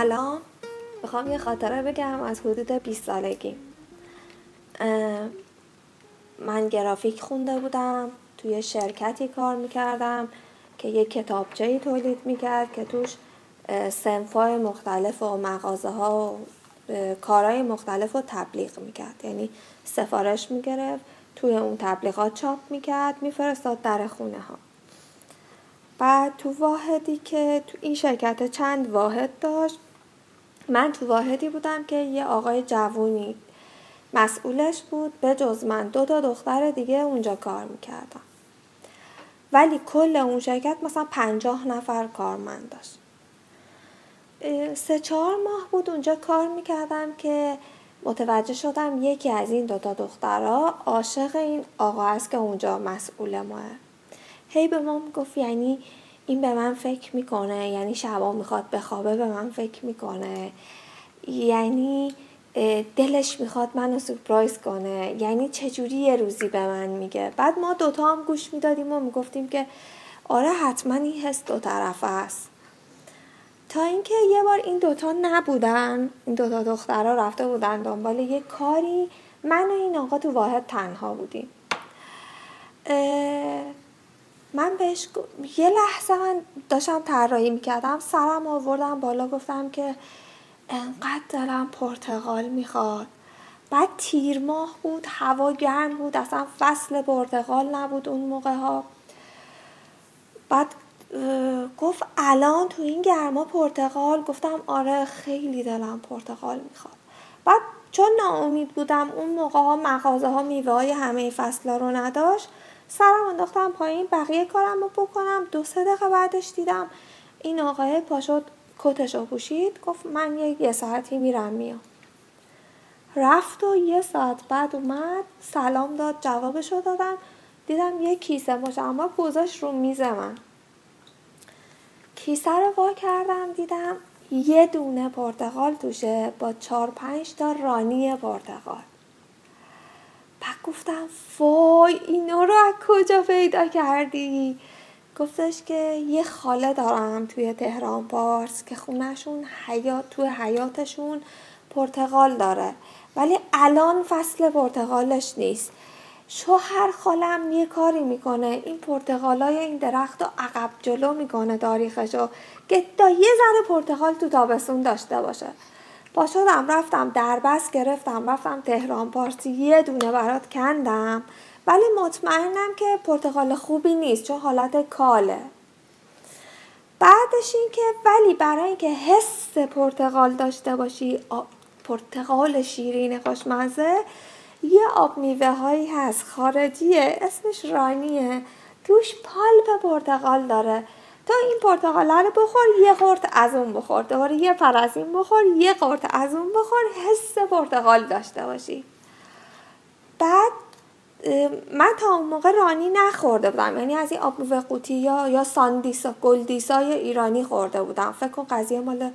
سلام می‌خوام یه خاطره بگم از حدود 20 سالگی. من گرافیک خونده بودم توی شرکتی کار می‌کردم که یه کتابچه تولید می‌کرد که توش سنفای مختلف و مغازه ها و کارهای مختلف رو تبلیغ می‌کرد. یعنی سفارش می‌گرفت توی اون تبلیغات چاپ می‌کرد میفرستاد در خونه ها بعد تو واحدی که تو این شرکت چند واحد داشت من تو واحدی بودم که یه آقای جوونی مسئولش بود به جز من دو تا دختر دیگه اونجا کار می‌کردم ولی کل اون شرکت مثلا پنجاه نفر کارمند داشت. سه چهار ماه بود اونجا کار می‌کردم که متوجه شدم یکی از این دوتا دخترها عاشق این آقا است که اونجا مسئول ماه. هی به ما گفت یعنی این به من فکر می‌کنه یعنی شبا می‌خواد بخوابه به من فکر می‌کنه. یعنی دلش می‌خواد منو سپرایز کنه. یعنی چجوری یه روزی به من میگه؟ بعد ما دوتا هم گوش می‌دادیم و می‌گفتیم که آره حتما این حس دو طرفه است. تا اینکه یه بار این دوتا نبودن این دوتا دخترها رفته بودن دنبال یه کاری. من و این آقا تو واحد تنها بودیم. من بهش یه لحظه من داشتم طراحی می‌کردم سرم آوردم بالا گفتم که انقدر دلم پرتغال می‌خواد. بعد تیر ماه بود هوا گرم بود اصلا فصل پرتغال نبود اون موقع ها. بعد گفت الان تو این گرما پرتغال گفتم آره خیلی دلم پرتغال می‌خواد. بعد چون ناامید بودم اون موقع ها مغازه ها میوه های همه فصل رو نداشت. سرم انداختم پایین بقیه کارم رو بکنم. دو سه دقیقه بعدش دیدم این آقای پاشد کتش رو پوشید. گفت من یه, ساعتی میرم میام. رفت و یه ساعت بعد اومد سلام داد جوابش دادم. دیدم یه کیسه مجمع گذاشت رو میز من. کیسه رو وا کردم دیدم یه دونه پرتقال توشه با چهار پنج تا رانی پرتقال. بعد گفتم وای اینا رو از کجا پیدا کردی؟ گفتش که یه خاله دارم توی تهران پارس که خونهشون حیات توی حیاتشون پرتغال داره. ولی الان فصل پرتغالش نیست. شوهر خالم یه کاری می‌کنه. این پرتغالای این درخت رو عقب جلو می‌کنه تاریخشو که تا یه ذره پرتغال تو تابستون داشته باشه. با شدم رفتم دربست گرفتم رفتم تهران پارسی یه دونه برات کندم. ولی مطمئنم که پرتغال خوبی نیست چون حالت کاله. بعدش این که ولی برای اینکه حس پرتغال داشته باشی پرتغال شیرین خوشمزه یه آب میوه هایی هست خارجیه اسمش رانیه. توش پالپ پرتغال داره. تو این پرتغاله رو بخور یه قرت از اون بخور. دوباره یه پر از این بخور یه قرت از اون بخور. حس پرتغال داشته باشی. بعد من تا اون موقع رانی نخورده بودم. یعنی از این آب قوطی یا یا ساندیسا گلدیسای ایرانی خورده بودم. فکر کن قضیه مال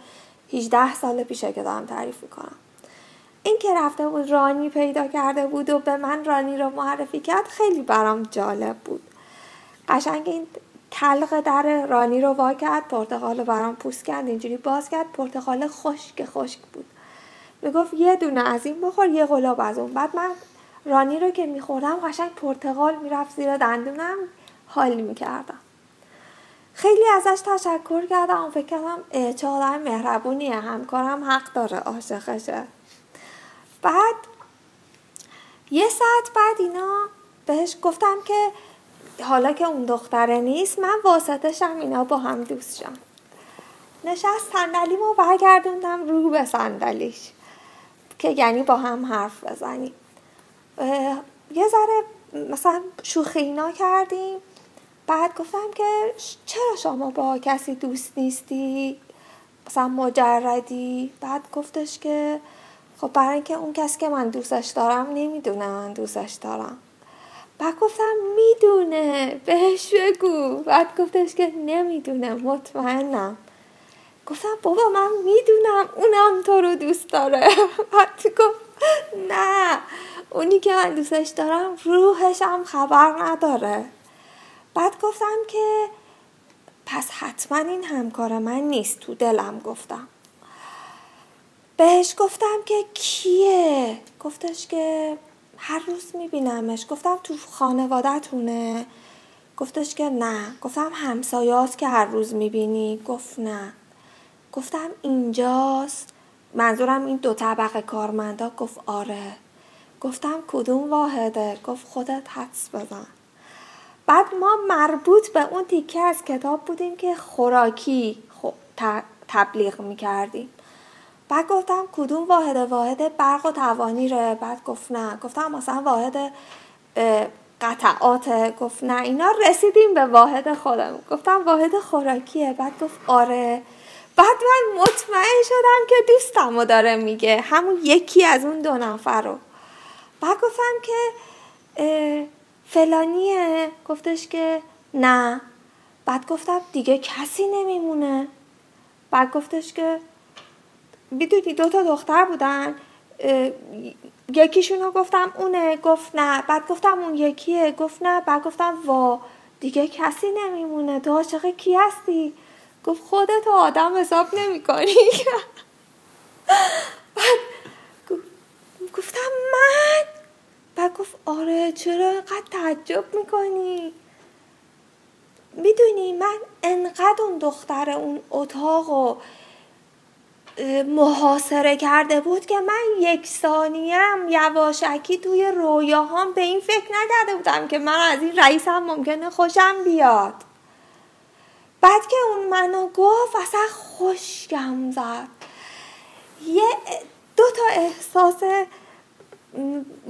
18 سال پیشه که دارم تعریف می‌کنم. این که رفته بود رانی پیدا کرده بود و به من رانی رو معرفی کرد خیلی برام جالب بود. قشنگ این تلق در رانی رو وا کرد پرتقال رو برام پوست کرد اینجوری باز کرد پرتقال خشک خشک بود. می‌گفت یه دونه از این بخور یه گلاب از اون. بعد من رانی رو که میخوردم قشنگ پرتقال می‌رفت زیر دندونم حال می‌کردم. خیلی ازش تشکر کردم. فکر کردم چه آدم مهربونیه همکارم حق داره عاشقشه. بعد یه ساعت بعد اینا بهش گفتم که حالا که اون دختره نیست من واسطشم اینا با هم دوست شم نشست صندلیمو برگردوندم رو به صندلیش که یعنی با هم حرف بزنیم. یه ذره مثلا شوخی اینا کردیم. بعد گفتم که چرا شما با کسی دوست نیستی؟ مثلا مجردی؟ بعد گفتش که خب برای اینکه اون کسی که من دوستش دارم نمی‌دونه من دوستش دارم. بعد گفتم می‌دونه. بهش بگو. بعد گفتش که نمی‌دونه مطمئنم. گفتم بابا من می‌دونم. اونم تو رو دوست داره. بعد گفت نه. اونی که من دوستش دارم روحش هم خبر نداره. بعد گفتم که پس حتما این همکار من نیست. تو دلم گفتم. بهش گفتم که کیه؟ گفتش که هر روز میبینمش. گفتم تو خانوادهتونه؟ گفتش که نه. گفتم همسایات که هر روز می‌بینی. گفت نه. گفتم اینجاست. منظورم این دو طبقه کارمندا. گفت آره. گفتم کدوم واحده؟ گفت خودت حدس بزن. بعد ما مربوط به اون تیکه از کتاب بودیم که خوراکی تبلیغ می‌کردیم. بعد گفتم کدوم واحد واحد برق و توانیره بعد گفت نه. گفتم مثلا واحد قطعات. گفت نه. اینا رسیدیم به واحد خودم گفتم واحد خوراکیه. بعد گفت آره. بعد من مطمئن شدم که دوستمو داره میگه. همون یکی از اون دو نفر رو بعد گفتم که فلانیه. گفتش که نه. بعد گفتم دیگه کسی نمیمونه. بعد گفتش که می‌دونی دو تا دختر بودن یکیشون رو گفتم اونه گفت نه بعد گفتم اون یکیه گفت نه بعد گفتم وا دیگه کسی نمیمونه تو عاشق کی هستی؟ گفت خودت آدم حساب نمی کنی بعد گفتم من؟ بعد گفت آره چرا اینقدر تعجب می‌کنی؟ می‌دونی من انقدر اون دختر اون اتاق و محاصره کرده بود که من یک ثانیم یواشکی توی رویاهام به این فکر نکرده بودم که من از این رئیسم ممکنه خوشم بیاد. بعد که اون منو گفت اصلا خوشگم زد. یه دو تا احساس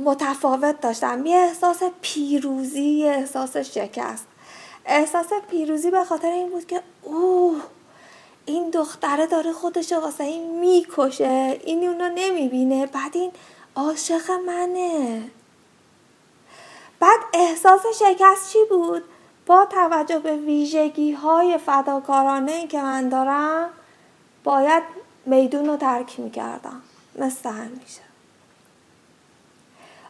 متفاوت داشتم. یه احساس پیروزی یه احساس شکست. احساس پیروزی به خاطر این بود که اوه این دختره داره خودش واسه این می‌کشه. این اونو نمی‌بینه. بعد این عاشق منه. بعد احساس شکست چی بود؟ با توجه به ویژگی های فداکارانه که من دارم باید میدون رو ترک می‌کردم. مثل همیشه.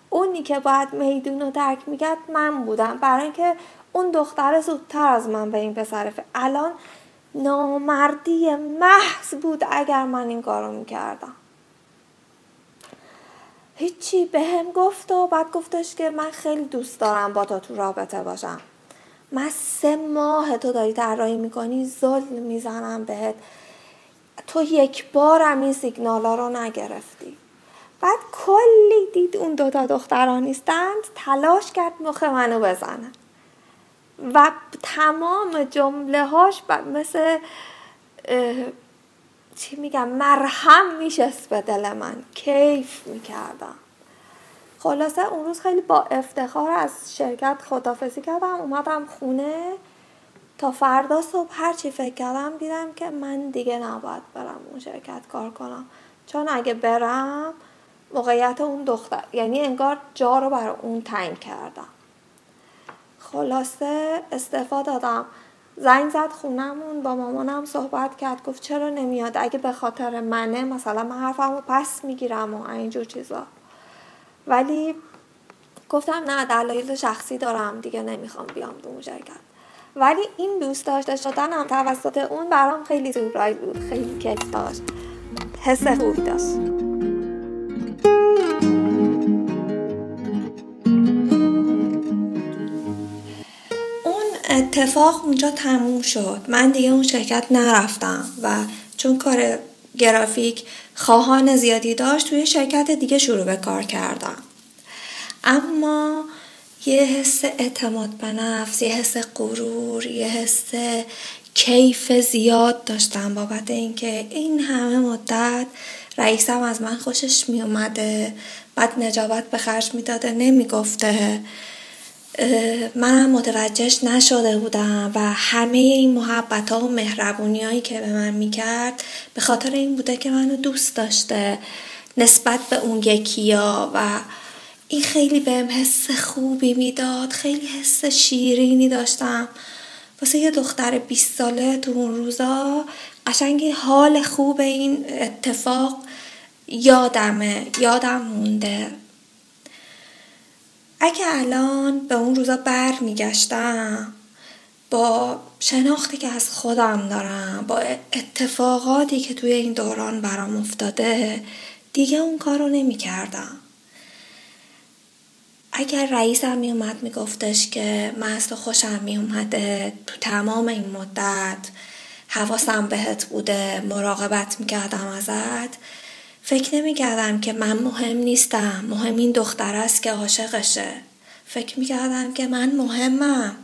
اونی که باید میدون رو ترک می‌کرد من بودم. برای اینکه اون دختر زودتر از من به این پسر الان نامردی محض بود اگر من این کارو می‌کردم. هیچی به هم گفت و بعد گفتش که من خیلی دوست دارم با تو تو رابطه باشم. من سه ماه تو داری طراحی می‌کنی ظلم می‌زنم بهت. تو یک بارم این سیگنالا رو نگرفتی. بعد کلی دید اون دوتا دختران نیستند تلاش کرد مخ منو بزنه. و تمام جمله هاش مثل چی میگم مرهم میشست به دل من. کیف می‌کردم. خلاصه اون روز خیلی با افتخار از شرکت خدافزی کردم. اومدم خونه. تا فردا صبح هرچی فکر کردم دیدم که من دیگه نباید برم اون شرکت کار کنم. چون اگه برم موقعیت اون دختر یعنی انگار جا رو برای اون تنگ کردم. خلاصه استفا دادم. زنگ زد خونمون با مامانم صحبت کرد گفت چرا نمیاد؟ اگه به خاطر منه مثلا من حرفمو پس می‌گیرم و اینجور چیزا. ولی گفتم نه دلایل شخصی دارم دیگه نمی‌خوام بیام دو شرکت. ولی این دوست داشته شدنم توسط اون برام خیلی زورایی بود خیلی کیف داشت. حس خوبی داشت. اتفاق اونجا تموم شد. من دیگه اون شرکت نرفتم و چون کار گرافیک خواهان زیادی داشت توی شرکت دیگه شروع به کار کردم. اما یه حس اعتماد به نفس یه حس غرور یه حس کیف زیاد داشتم بابت اینکه این همه مدت رئیسم از من خوشش می اومده بعد نجابت به خرج می‌داده نمی‌گفته. منم متوجهش نشده بودم و همه این محبت ها و مهربونی هایی که به من می‌کرد به خاطر این بوده که منو دوست داشته نسبت به اون یکی ها و این خیلی بهم حس خوبی می‌داد خیلی حس شیرینی داشتم. واسه یه دختر 20 ساله تو اون روزا قشنگی حال خوب این اتفاق یادمه یادم مونده. اگه الان به اون روزا بر میگشتم با شناختی که از خودم دارم با اتفاقاتی که توی این دوران برام افتاده دیگه اون کار رو نمی کردم. اگر رئیسم می اومد می گفتش که من از تو خوشم می اومده تو تمام این مدت حواسم بهت بوده مراقبت می کردم ازت فکر نمی کردم که من مهم نیستم مهم این دختر است که عاشقشه. فکر می کردم که من مهمم.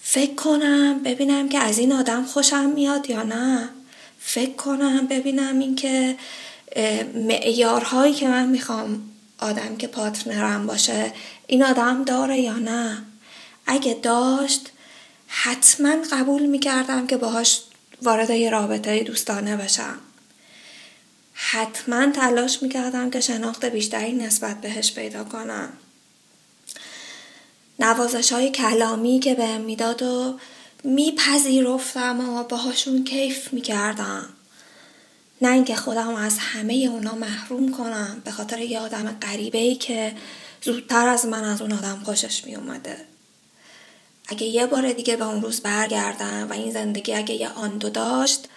فکر کنم ببینم که از این آدم خوشم میاد یا نه. فکر کنم ببینم این که معیارهایی که من می‌خوام آدم که پارتنرم باشه این آدم داره یا نه. اگه داشت حتما قبول می‌کردم که باهاش وارد یه رابطه دوستانه بشم. حتما تلاش می‌کردم که شناخت بیشتری نسبت بهش پیدا کنم نوازش های کلامی که بهم می‌داد و میپذیرفتم و باهاشون کیف می‌کردم نه اینکه خودم از همه اونا محروم کنم به خاطر یه آدم غریبه ای که زودتر از من از اون آدم خوشش می اومده. اگه یه بار دیگه به اون روز برگردم و این زندگی اگه یه آندو داشت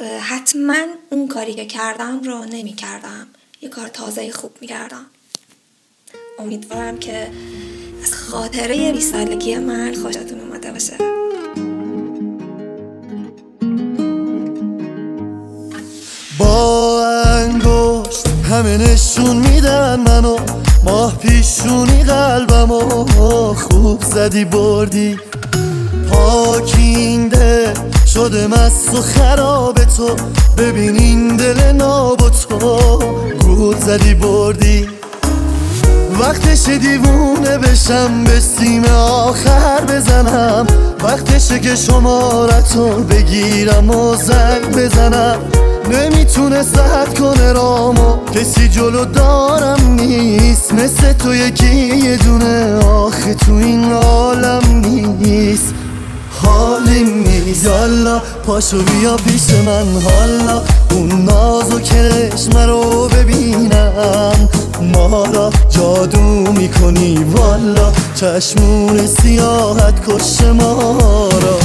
حتما اون کاری که کردم رو نمی کردم یه کار تازه خوب می کردم امیدوارم که از خاطره 20 سالگی من خوشتون اومده باشه. با انگشت همه نشون میدن منو. ماه پیشونی قلبمو. خوب زدی بردی. پاکینده شده مست و خراب تو. ببین این دل ناب تو. گول زدی بردی. وقتش دیوونه بشم به سیم آخر بزنم. وقتشه که شمارتو بگیرم و زنگ بزنم. نمی‌تونه سرد کنه رامو. کسی جلو دارم نیست. مثل تو یکی یه دونه. آخه تو این عالم نیست. حالی نیست یالا پاشو بیا پیش من حالا. اون ناز و کرشم رو ببینم. ما را جادو می‌کنی والا. چشمون سیاحت کش ما را.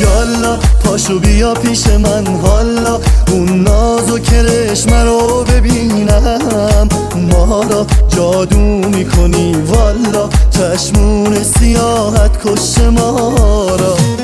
یالا پاشو بیا پیش من حالا اون ناز و کرشم رو ببینم. ما را جادو می‌کنی والا چشمون سیاحت کش ما را.